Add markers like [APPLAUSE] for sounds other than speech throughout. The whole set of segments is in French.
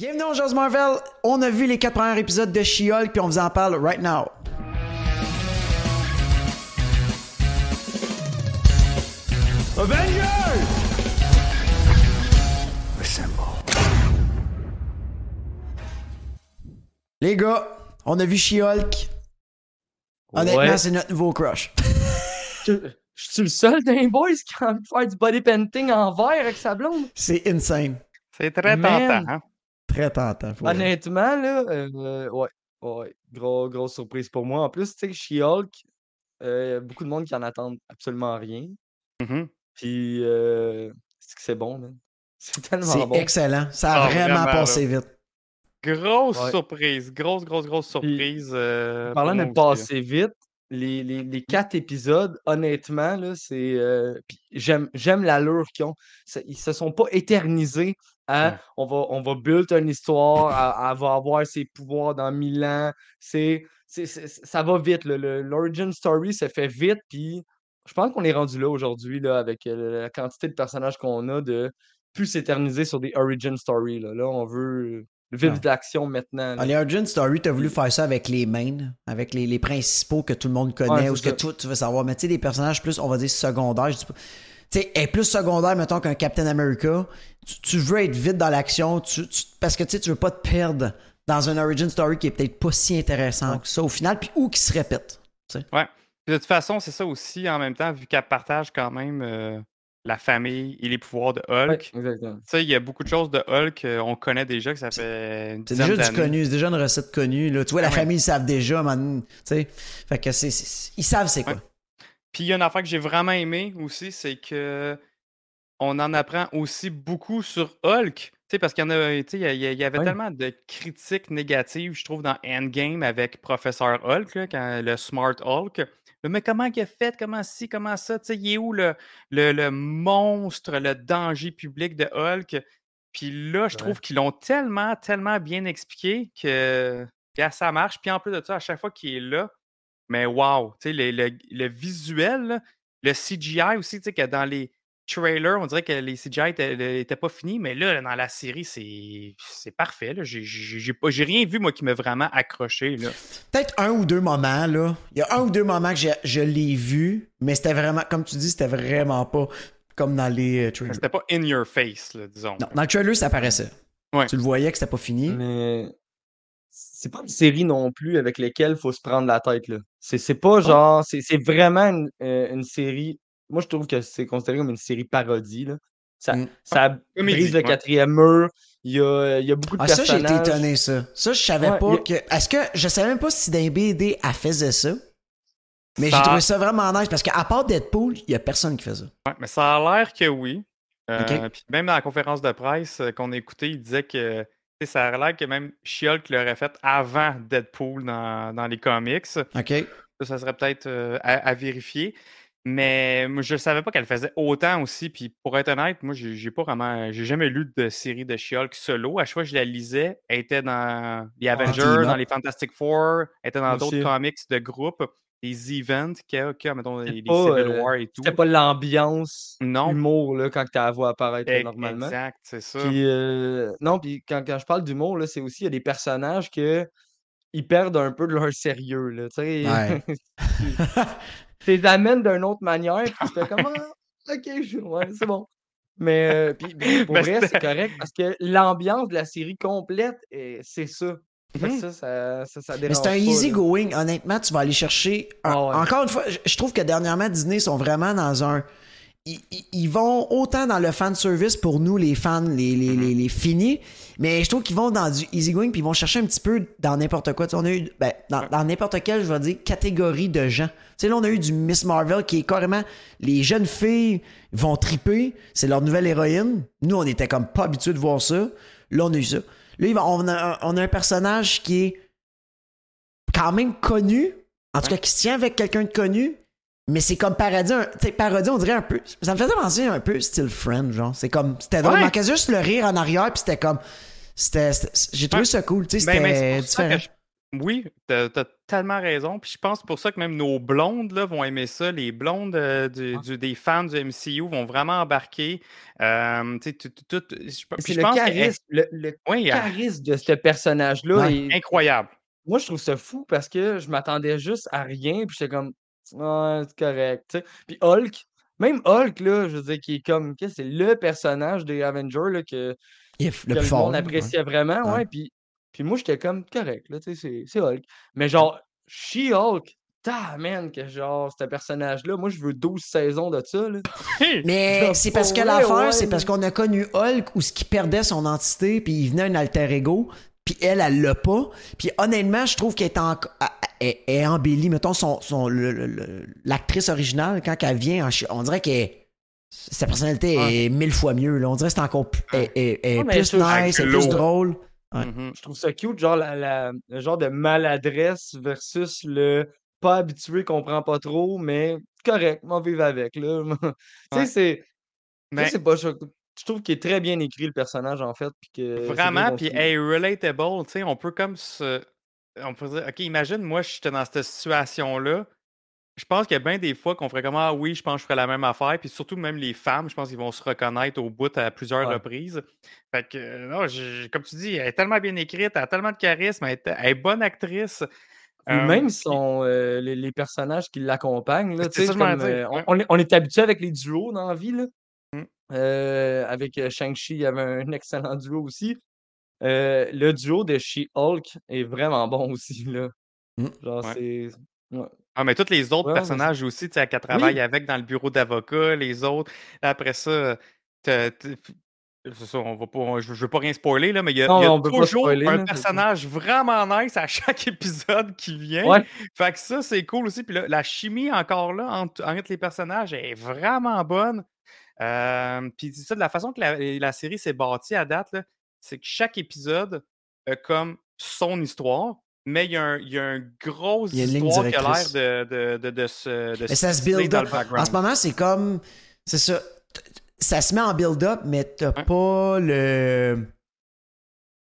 Bienvenue au Jazz Marvel. On a vu les quatre premiers épisodes de She-Hulk, puis on vous en parle right now. Avengers! Les gars, on a vu She-Hulk. Honnêtement, Ouais. c'est notre nouveau crush. [LAUGHS] Je je suis le seul d'un boys qui a envie de faire du body painting en verre avec sa blonde. C'est insane. C'est très Man. tentant. Hein? Très tentant. faut dire. Honnêtement, là, euh, ouais, ouais, gros, grosse surprise pour moi. En plus, tu sais, She-Hulk, euh, beaucoup de monde qui en attendent absolument rien. Mhm. Puis, euh, c'est c'est bon, man. [LAUGHS] C'est tellement C'est bon. excellent. Ça a Ah, vraiment, vraiment, passé vite. Grosse Ouais. surprise. Grosse, grosse, grosse surprise. euh, Parlant de passer vite, les, les, les quatre épisodes, honnêtement, là, c'est. euh, j'aime, j'aime l'allure qu'ils ont. Ils se sont pas éternisés à Ouais. on va, on va build une histoire, à- elle va avoir ses pouvoirs dans mille ans. C'est, c'est, c'est- ça va vite. l'origin story se fait vite, puis je pense qu'on est rendu là aujourd'hui, là, avec euh, la quantité de personnages qu'on a, de plus s'éterniser sur des origin stories. Là, là on veut vif Ouais. de l'action maintenant. là. Ah, les Origin Story, t'as voulu faire ça avec les mains, avec les, les principaux que tout le monde connaît, Ouais, ou ce que toi tu veux savoir. Mais tu sais, des personnages plus, on va dire, secondaires. je dis pas- Tu sais, est plus secondaire, mettons, qu'un Captain America. Tu, tu veux être vite dans l'action, tu, tu- parce que tu sais, tu veux pas te perdre dans un Origin Story qui est peut-être pas si intéressant Ouais. que ça au final, puis ou qui se répète. Ouais. Puis de toute façon, c'est ça aussi en même temps, vu qu'elle partage quand même euh, la famille et les pouvoirs de Hulk. Il y a beaucoup de choses de Hulk qu'on connaît déjà, que ça fait une C'est déjà du connu, c'est déjà une recette connue. Là. Tu vois, la ouais. famille, ils savent déjà, man, tu sais. Fait que c'est, c'est- ils savent c'est quoi. Ouais. Puis il y a une affaire que j'ai vraiment aimé aussi, c'est que on en apprend aussi beaucoup sur Hulk. Tu sais, parce qu'il y en a, tu sais, il y avait Ouais. tellement de critiques négatives, je trouve, dans Endgame avec Professeur Hulk, là, quand, le Smart Hulk. Mais comment il a fait? Comment ci, comment ça? Tu sais, il est où le, le, le monstre, le danger public de Hulk? Puis là, je Ouais. trouve qu'ils l'ont tellement, tellement bien expliqué que, ça marche. Puis en plus de ça, à chaque fois qu'il est là, mais wow, tu sais, le, le- le visuel, là, le CGI aussi, tu sais, que dans les trailers, on dirait que les CGI n'étaient pas finis, mais là, dans la série, c'est parfait. J'ai- rien vu, moi, qui m'a vraiment accroché. Peut-être un ou deux moments, là. Il y a un ou deux moments que je l'ai vu, mais c'était vraiment, comme tu dis, c'était vraiment pas comme dans les euh, trailers. C'était pas in your face, là, disons. Non, dans le trailer, ça apparaissait. Ouais. Tu le voyais que c'était pas fini. Mais c'est pas une série non plus avec laquelle il faut se prendre la tête. là. C'est c'est pas genre. C'est c'est vraiment une, euh, une série. Moi, je trouve que c'est considéré comme une série parodie. Là. Ça, Mm. ça le ouais. quatrième mur. Il y a, il y a beaucoup de Ah, ça, j'ai été étonné, ça. Ça, je savais Ouais, pas que. Est-ce que. Je savais même pas si dans les BD, elle faisait ça. Mais Ça- j'ai trouvé ça vraiment nice parce qu'à part Deadpool, il y a personne qui fait ça. Ouais, mais ça a l'air que oui. Euh, puis même dans la conférence de presse euh, qu'on a écoutée, il disait que ça a l'air que même She-Hulk l'aurait fait avant Deadpool dans, dans les comics. Ça, OK? ça serait peut-être euh, à, à vérifier. Mais je ne savais pas qu'elle faisait autant aussi. Puis pour être honnête, moi, j'ai pas vraiment. J'ai jamais lu de série de She-Hulk solo. À chaque fois que je la lisais, elle était dans les Avengers, team-up. dans les Fantastic Four, elle était dans d'autres comics de groupe, des events qu'il y a, qu'il y a, mettons, C'est les, les pas, Civil euh, War et tout. C'était pas l'ambiance, Non. humour là, quand tu la vois apparaître là, normalement. Exact, c'est ça. Puis, euh, non, puis quand, quand je parle d'humour, là, c'est aussi, il y a des personnages que ils perdent un peu de leur sérieux, là, tu sais. Ouais. [LAUGHS] Tu les amènes d'une autre manière, puis tu fais comme, [LAUGHS] Ah, ok, je- ouais, c'est bon. Mais, euh, puis, puis [LAUGHS] pour Ben, vrai, c'est correct, parce que l'ambiance de la série complète, eh, c'est ça. Mhm. ça, ça, ça, ça c'est un easy going. Honnêtement, tu vas aller chercher. un- Ah ouais. Encore une fois, je- je trouve que dernièrement, Disney sont vraiment dans un. Ils, vont autant dans le fan service pour nous, les fans, les, les, Mm-hmm. les, les finis, mais je trouve qu'ils vont dans du easy going puis ils vont chercher un petit peu dans n'importe quoi. Tu sais, on a eu, ben, dans, n'importe quelle, je vais dire, catégorie de gens. Tu sais, là, on a eu du Miss Marvel qui est carrément. Les jeunes filles vont triper, c'est leur nouvelle héroïne. Nous, on était comme pas habitués de voir ça. Là, on a eu ça. Là, on a, un- on a un personnage qui est quand même connu, en tout cas qui se tient avec quelqu'un de connu, mais c'est comme parodie, un- tu sais, parodie, on dirait un peu. Ça me faisait penser un peu style Friend, genre. C'est comme. C'était drôle, Ouais. il manquait juste le rire en arrière, puis c'était comme. C'était, j'ai trouvé Ouais. ça cool, tu sais, Ben, c'était ben, différent. que je, Oui, t'as as tellement raison. Puis je pense pour ça que même nos blondes là, vont aimer ça. Les blondes euh, du, Ah. du- des fans du MCU vont vraiment embarquer. Euh, tu sais, tout- C'est le pense que- charisme, le, le oui, euh, charisme de ce personnage-là. Ouais. est- incroyable. Moi, je trouve ça fou parce que je m'attendais juste à rien, puis j'étais comme, ouais, c'est correct. Puis Hulk, même Hulk, là, je veux dire, qui est comme, que c'est le personnage des Avengers, là, que, If, que le fort. monde appréciait vraiment, Ouais. ouais. Puis, puis moi, j'étais comme, correct, là, tu sais, c'est- c'est Hulk. Mais genre, She-Hulk, ta man, que genre, ce personnage-là, moi, je veux 12 saisons de ça, là. [LAUGHS] Mais [LAUGHS] Genre, c'est parce que l'affaire, ouais, c'est parce qu'on a connu Hulk où ce qui perdait son entité, puis il venait un alter ego, puis elle, elle l'a pas. Puis honnêtement, je trouve qu'elle est, en, elle, elle est embellie. Mettons, son, son, le- le- le- l'actrice originale, quand elle vient, on dirait qu'elle sa personnalité Ouais. est mille fois mieux. Là. On dirait que c'est encore plus, est plus nice, est plus drôle. Ouais. Mhm. Je trouve ça cute, genre la, la- le genre de maladresse versus le pas habitué, comprend pas trop, mais correct, m'en vivre avec, là. [LAUGHS] tu Ouais. sais, c'est. tu sais, Mais c'est pas choc- Je trouve qu'il est très bien écrit, le personnage, en fait. Puis que vraiment, puis hey, relatable, tu sais, on peut comme se. On peut dire, OK, imagine, moi, je j'étais dans cette situation-là. Je pense qu'il y a bien des fois qu'on ferait comme Ah oui, je pense que je ferais la même affaire. Puis surtout, même les femmes, je pense qu'ils vont se reconnaître au bout à plusieurs Ouais. reprises. Fait que, euh, non, je- comme tu dis, elle est tellement bien écrite, elle a tellement de charisme, elle est, elle est bonne actrice. Euh, même puis- son, euh, les, les personnages qui l'accompagnent, là, ça, comme, euh, on, ouais. on est, on est habitué avec les duos dans la vie, là. Mm. Euh, avec euh, Shang-Chi, il y avait un excellent duo aussi. Euh, le duo de She-Hulk est vraiment bon [LAUGHS] aussi, là. Mm. Genre, Ouais. c'est. ouais. Ah, mais tous les autres Ouais, personnages aussi, tu sais, qu'elle travaille avec dans le bureau d'avocat, les autres. Après ça, ça, on va pas, on- je, je veux pas rien spoiler, là, mais il y a, Non, y toujours spoiler, un là, personnage vraiment nice à chaque [LAUGHS] épisode qui vient. Ouais. Fait que ça, c'est cool aussi. Puis là, la chimie encore là entre, entre les personnages est vraiment bonne. Euh, puis c'est ça, de la façon que la, la série s'est bâtie à date, là, c'est que chaque épisode a comme son histoire, mais il y a, un, il y a une grosse Il y a une ligne histoire qui a l'air de, de, de, de se, de Mais ça se build dans up. le En ce moment, c'est comme. C'est ça. Ça se met en build-up, mais t'as Ouais. pas le.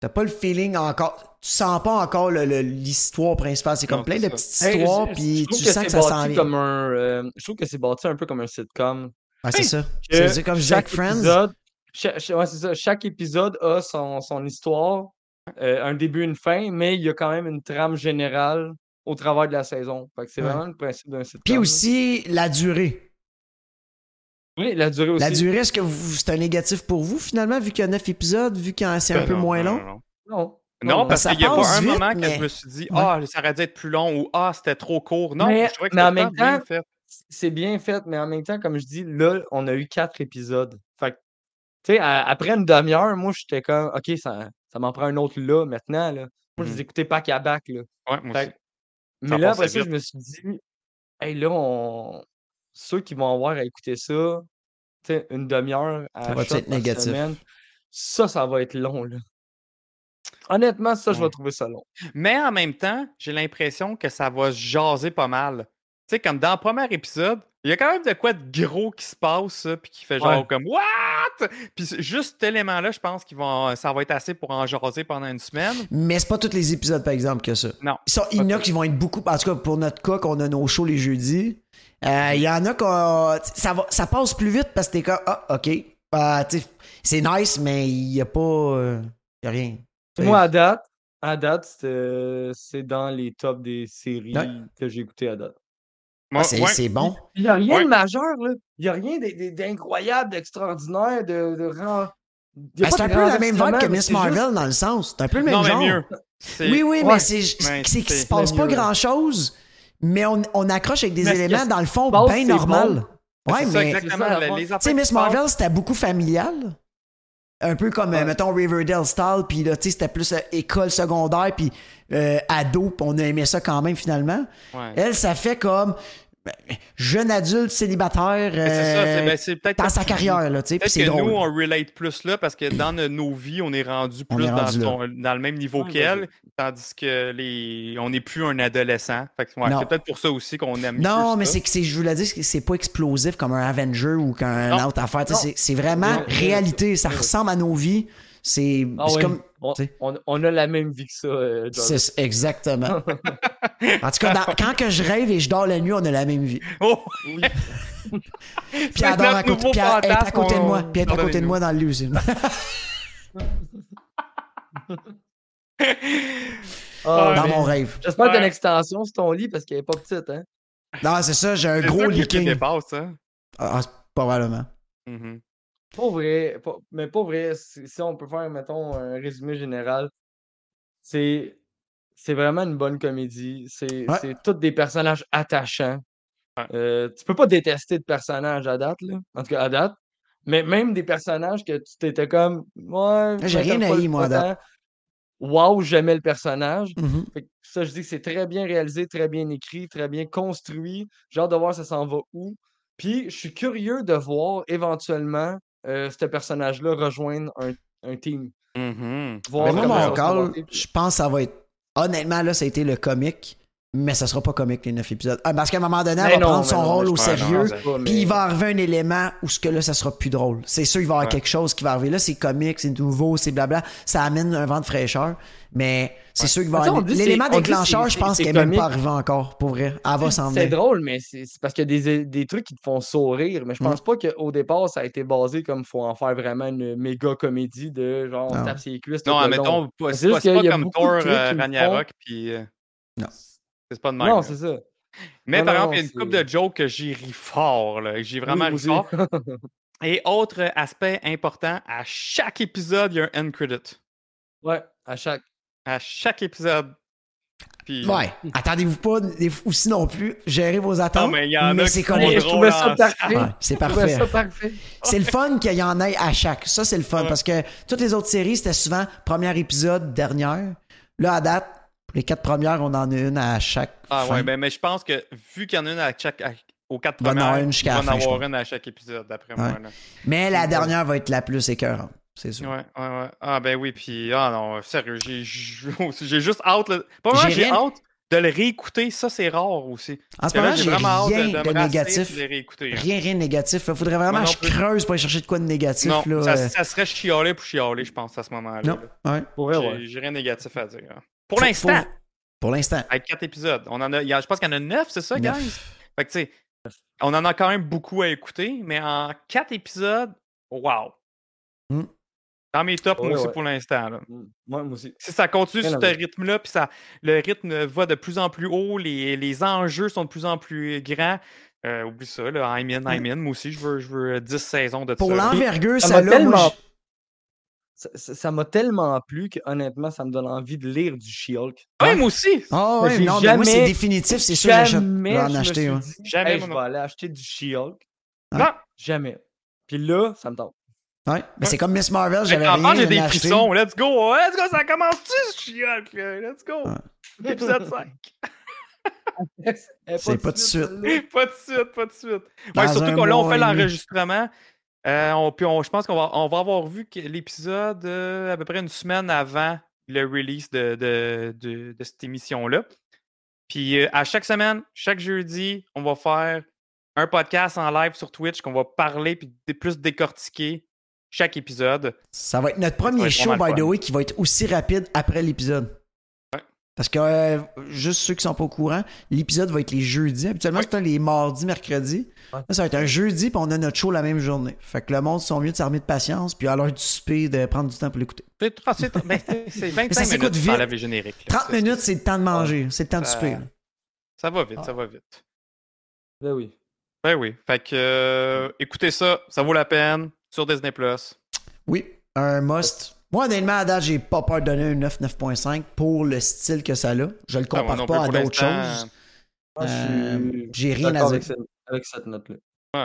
T'as pas le feeling encore. Tu sens pas encore le- le- l'histoire principale. C'est comme Non, plein c'est de ça. petites Hey, histoires, puis tu que sens que ça s'en vient. comme un. euh, je trouve que c'est bâti un peu comme un sitcom. Ouais, c'est ça. C'est comme chaque Friends. épisode, cha- cha- ouais, c'est ça, chaque épisode a son, son histoire, euh, un début, une fin, mais il y a quand même une trame générale au travers de la saison. C'est Ouais. vraiment le principe d'un sitcom. Puis aussi, la durée. Oui, la durée aussi. La durée, est-ce que c'est un négatif pour vous, finalement, vu qu'il y a neuf épisodes, vu que c'est un Ben peu non, moins non, long? non. Non. Non, parce ça qu'il n'y a pas un vite, moment que mais- je me suis dit Ouais. Ah, ça aurait dû être plus long ou Ah, c'était trop court. Non, Mais- je trouvais que c'était même bien temps, fait. C'est bien fait, mais en même temps, comme je dis, là, on a eu quatre épisodes. Tu sais, à- après une demi-heure, moi, j'étais comme, OK, ça, ça m'en prend un autre là, maintenant, là. Moi, je Mhm. les écoutais pas qu'à bac, là. Ouais, moi Fait aussi. mais là, après ça, je me suis dit, hey, là, on... ceux qui vont avoir à écouter ça, tu sais, une demi-heure à Ça va shot être par négatif. semaine, ça, ça va être long, là. Honnêtement, ça, je vais trouver ça long. Mais en même temps, j'ai l'impression que ça va se jaser pas mal. Tu sais, comme dans le premier épisode, il y a quand même de quoi de gros qui se passe, ça, puis qui fait genre Ouais. comme What? Puis juste cet élément-là, je pense que ça va être assez pour en jaser pendant une semaine. Mais c'est pas tous les épisodes, par exemple, que ça. Non. Ils sont- il y en a qui vont être beaucoup. En tout cas, pour notre cas, qu'on a nos shows les jeudis, euh, il y en a qu'on. Ça, va, ça passe plus vite parce que t'es comme. Ah, OK. Euh, sais, c'est nice, mais il y a pas. euh, il y a rien. Moi, à date, à date, c'est c'est dans les tops des séries Ouais. que j'ai écoutées à date. Moi, Ah, c'est ouais. c'est bon. Il n'y a rien Ouais. de majeur, là. Il n'y a rien d'incroyable, d'extraordinaire, de, de rang. Ben, c'est un peu la même vibe que Miss juste- Marvel dans le sens. C'est un peu le même Non, mais genre. mieux. C'est- Oui, oui, Ouais. mais c'est qu'il se passe pas mieux. grand chose, mais on, on accroche avec des Mais éléments dans le fond bien normal. C'est Ouais, mais. Tu sais, Miss Marvel, c'était beaucoup familial. Un peu comme, euh, Ouais. mettons, Riverdale style, puis là, tu sais, c'était plus euh, école secondaire, puis euh, ado, puis on a aimé ça quand même, finalement. Ouais. Elle, ça fait comme jeune adulte célibataire c'est ça, c'est euh, ben, c'est peut-être dans sa carrière, là, tu sais, puis Peut-être c'est que drôle. nous, on relate plus là parce que dans no- nos vies, on est rendu plus est dans, rendu là. son- dans le même niveau Ouais, qu'elle, tandis que les on n'est plus un adolescent. Fait que, ouais, Non. c'est peut-être pour ça aussi qu'on aime Non, plus mais ça. c'est que c'est, je voulais dire que c'est pas explosif comme un Avenger ou qu'un Non. autre affaire. C'est, c'est vraiment Non, réalité. Ça ressemble à nos vies. C'est Ah comme. on, a la même vie que ça, euh. C'est exactement. [LAUGHS] en tout cas, dans- quand que je rêve et je dors la nuit, on a la même vie. Oh! Oui. [LAUGHS] Puis elle dort à côté, nouveau puis elle est à côté de moi. Puis elle est à côté de moi dans le lit aussi. [LAUGHS] Ah, dans mais mon rêve. J'espère que t'as une extension sur ton lit parce qu'elle est pas petite, hein. Non, c'est ça, j'ai un gros lit king. dépasse, hein? Ah, c'est- probablement. Mhm. Pour vrai, mais pas vrai, si, si on peut faire, mettons, un résumé général, c'est c'est vraiment une bonne comédie. C'est Ouais. tous des personnages attachants. Ouais. Euh, tu peux pas détester de personnages à date, là. En tout cas, à date. Mais même des personnages que tu t'étais comme. Ouais, J'ai rien haï, moi, à date. Wow, j'aimais le personnage. Fait que ça, je dis que c'est très bien réalisé, très bien écrit, très bien construit. J'ai hâte de voir ça s'en va où. Puis, je suis curieux de voir éventuellement euh, ce personnage-là rejoindre un, un team. Mhm. Voir Mais moi, mon call, je pense que ça va être. Honnêtement, là, ça a été le comique, mais ça sera pas comique les neuf épisodes. Ah, parce qu'à un moment donné, elle va non, prendre son non, rôle au sérieux. Puis mais- il va arriver un élément où ce que là, ça sera plus drôle. C'est sûr, il va y avoir Ouais. quelque chose qui va arriver. Là, c'est comique, c'est nouveau, c'est blabla. Ça amène un vent de fraîcheur. Mais c'est Ouais. sûr qu'il va avoir. L'élément déclencheur, je pense qu'elle n'est même pas comique. arrivé encore, pour vrai. Elle va s'en C'est drôle, mais c'est parce qu'il y a des, des trucs qui te font sourire. Mais je Mm. pense pas qu'au départ, ça a été basé comme faut en faire vraiment une méga comédie de genre on Non. tape ses cuisses. Non, admettons, C'est pas, comme Thor euh, Ragnarok, puis euh, Non. C'est pas de même. Non, c'est ça. Mais Non, par non, exemple, il y a une couple de jokes que j'ai ri fort, J'ai vraiment Oui, ri fort. Et autre aspect important, à chaque épisode, il y a un end credit. ouais, à chaque. À chaque épisode. Puis, Ouais. Attendez-vous pas aussi non plus. Gérez vos Non, attentes. mais il y en a c'est je trouvais ça parfait. Ouais, c'est parfait. C'est le fun qu'il y en ait à chaque. Ça, c'est le fun. Ouais. Parce que toutes les autres séries, c'était souvent premier épisode, dernière. Là, à date, pour les quatre premières, on en a une à chaque. Ah fin. ouais, ben, mais je pense que vu qu'il y en a une à chaque, à- aux quatre en premières, la en fin, je avoir une à chaque épisode, d'après Ouais. moi. Là. Mais la Ouais. dernière va être la plus écœurante. C'est sûr. Ouais, ouais, ouais. Ah ben oui, puis ah non, sérieux, j'ai [LAUGHS] j'ai juste hâte. Là. Pas vraiment, J'ai hâte de le réécouter. Ça, c'est rare aussi. En ce moment, j'ai vraiment hâte rien de, de, rasseoir négatif. de les réécouter. hein. Rien, rien de négatif. Il faudrait vraiment Moi que je creuse pour aller chercher de quoi de négatif. Non, là, ça, euh, ça serait chialer pour chialer, je pense, à ce moment-là. Non, là. ouais. J'ai ouais. j'ai rien de négatif à dire. hein. Pour l'instant, Pour l'instant. avec quatre épisodes, on en a, il y a- je pense qu'il y en a neuf, c'est ça, Neuf. guys? Fait que, tu sais, on en a quand même beaucoup à écouter, mais en quatre épisodes, wow! Hmm. Dans mes tops, Ouais, moi aussi, ouais. pour l'instant. là. Mm, Moi, moi aussi. Si ça continue sur ce rythme-là, puis ça, le rythme va de plus en plus haut, les, les enjeux sont de plus en plus grands. euh, oublie ça, là, I'm in, I'm in. Moi aussi, je veux, je veux euh, 10 saisons de Pour l'envergure, Ça tellement- je- Ça- m'a tellement plu que honnêtement, ça me donne envie de lire du She-Hulk. Ouais, moi aussi! Ah ouais, j'ai non, mais moi, c'est définitif, c'est sûr. Jamais Je vais je en me acheter, suis ouais. dit, Jamais, Hey, je vais aller acheter du She-Hulk. Ouais. Non! Jamais. Puis là, ça me tente. Ouais. Mais c'est comme Miss Marvel, j'avais en rien j'ai des frissons. Let's go! Let's go! Ça commence-tu, là? Let's go! Ouais. Épisode 5. [LAUGHS] Elle est C'est pas de suite. pas de suite, pas de suite. Ouais, surtout que là, on fait l'enregistrement. Euh, on, puis on- je pense qu'on va, on va avoir vu l'épisode euh, à peu près une semaine avant le release de, de, de- de cette émission-là. Puis euh, à chaque semaine, chaque jeudi, on va faire un podcast en live sur Twitch qu'on va parler puis plus décortiquer chaque épisode. Ça va être notre premier show, by the way, qui va être aussi rapide après l'épisode. Parce que, euh, juste ceux qui sont pas au courant, l'épisode va être les jeudis. Habituellement, Ouais. c'est les mardis, mercredis. Là, ça va être un jeudi, puis on a notre show la même journée. Fait que le monde sont mieux de s'armer de patience, puis à l'heure du souper, de prendre du temps pour l'écouter. C'est tra- c'est tra- ben, c'est- c'est 25 ça s'écoute minutes vite. pour enlève les génériques. là. 30 Ça- minutes, c'est le temps de manger. C'est le temps de souper. là. Ça va vite, Ah. ça va vite. Ben oui. Ben oui. Fait que euh, écoutez ça, ça vaut la peine sur Disney Plus. Oui, un must. Moi, honnêtement, à date, j'ai pas peur de donner un 9, 9.5 pour le style que ça a. Je le Ah, compare non pas à d'autres choses. Je Euh, j'ai rien à dire. avec cette, avec cette note-là.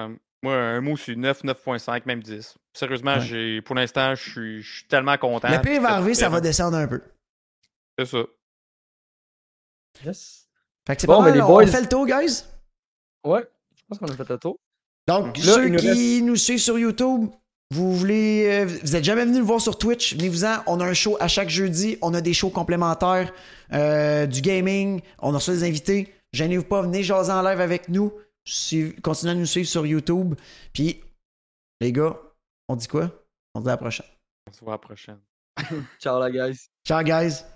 Ouais, moi, un mot sur 9, 9.5, même 10. Sérieusement, Ouais. j'ai pour l'instant, je suis, je suis tellement content. Le pire va arriver, ça va descendre un peu. C'est ça. Yes. Fait que c'est Bon, pas mais mal. les On boys- fait le tour, guys? Ouais, je pense qu'on a fait le tour. Donc, Là, ceux qui nous suivent sur YouTube, vous voulez. euh, vous êtes jamais venu le voir sur Twitch, venez-vous-en. On a un show à chaque jeudi. On a des shows complémentaires, euh, du gaming. On a reçu des invités. Gênez-vous pas, venez jaser en live avec nous. Continuez à nous suivre sur YouTube. Puis, les gars, on dit quoi? On dit à la prochaine. On se voit à la prochaine. Ciao, la guys. Ciao, guys.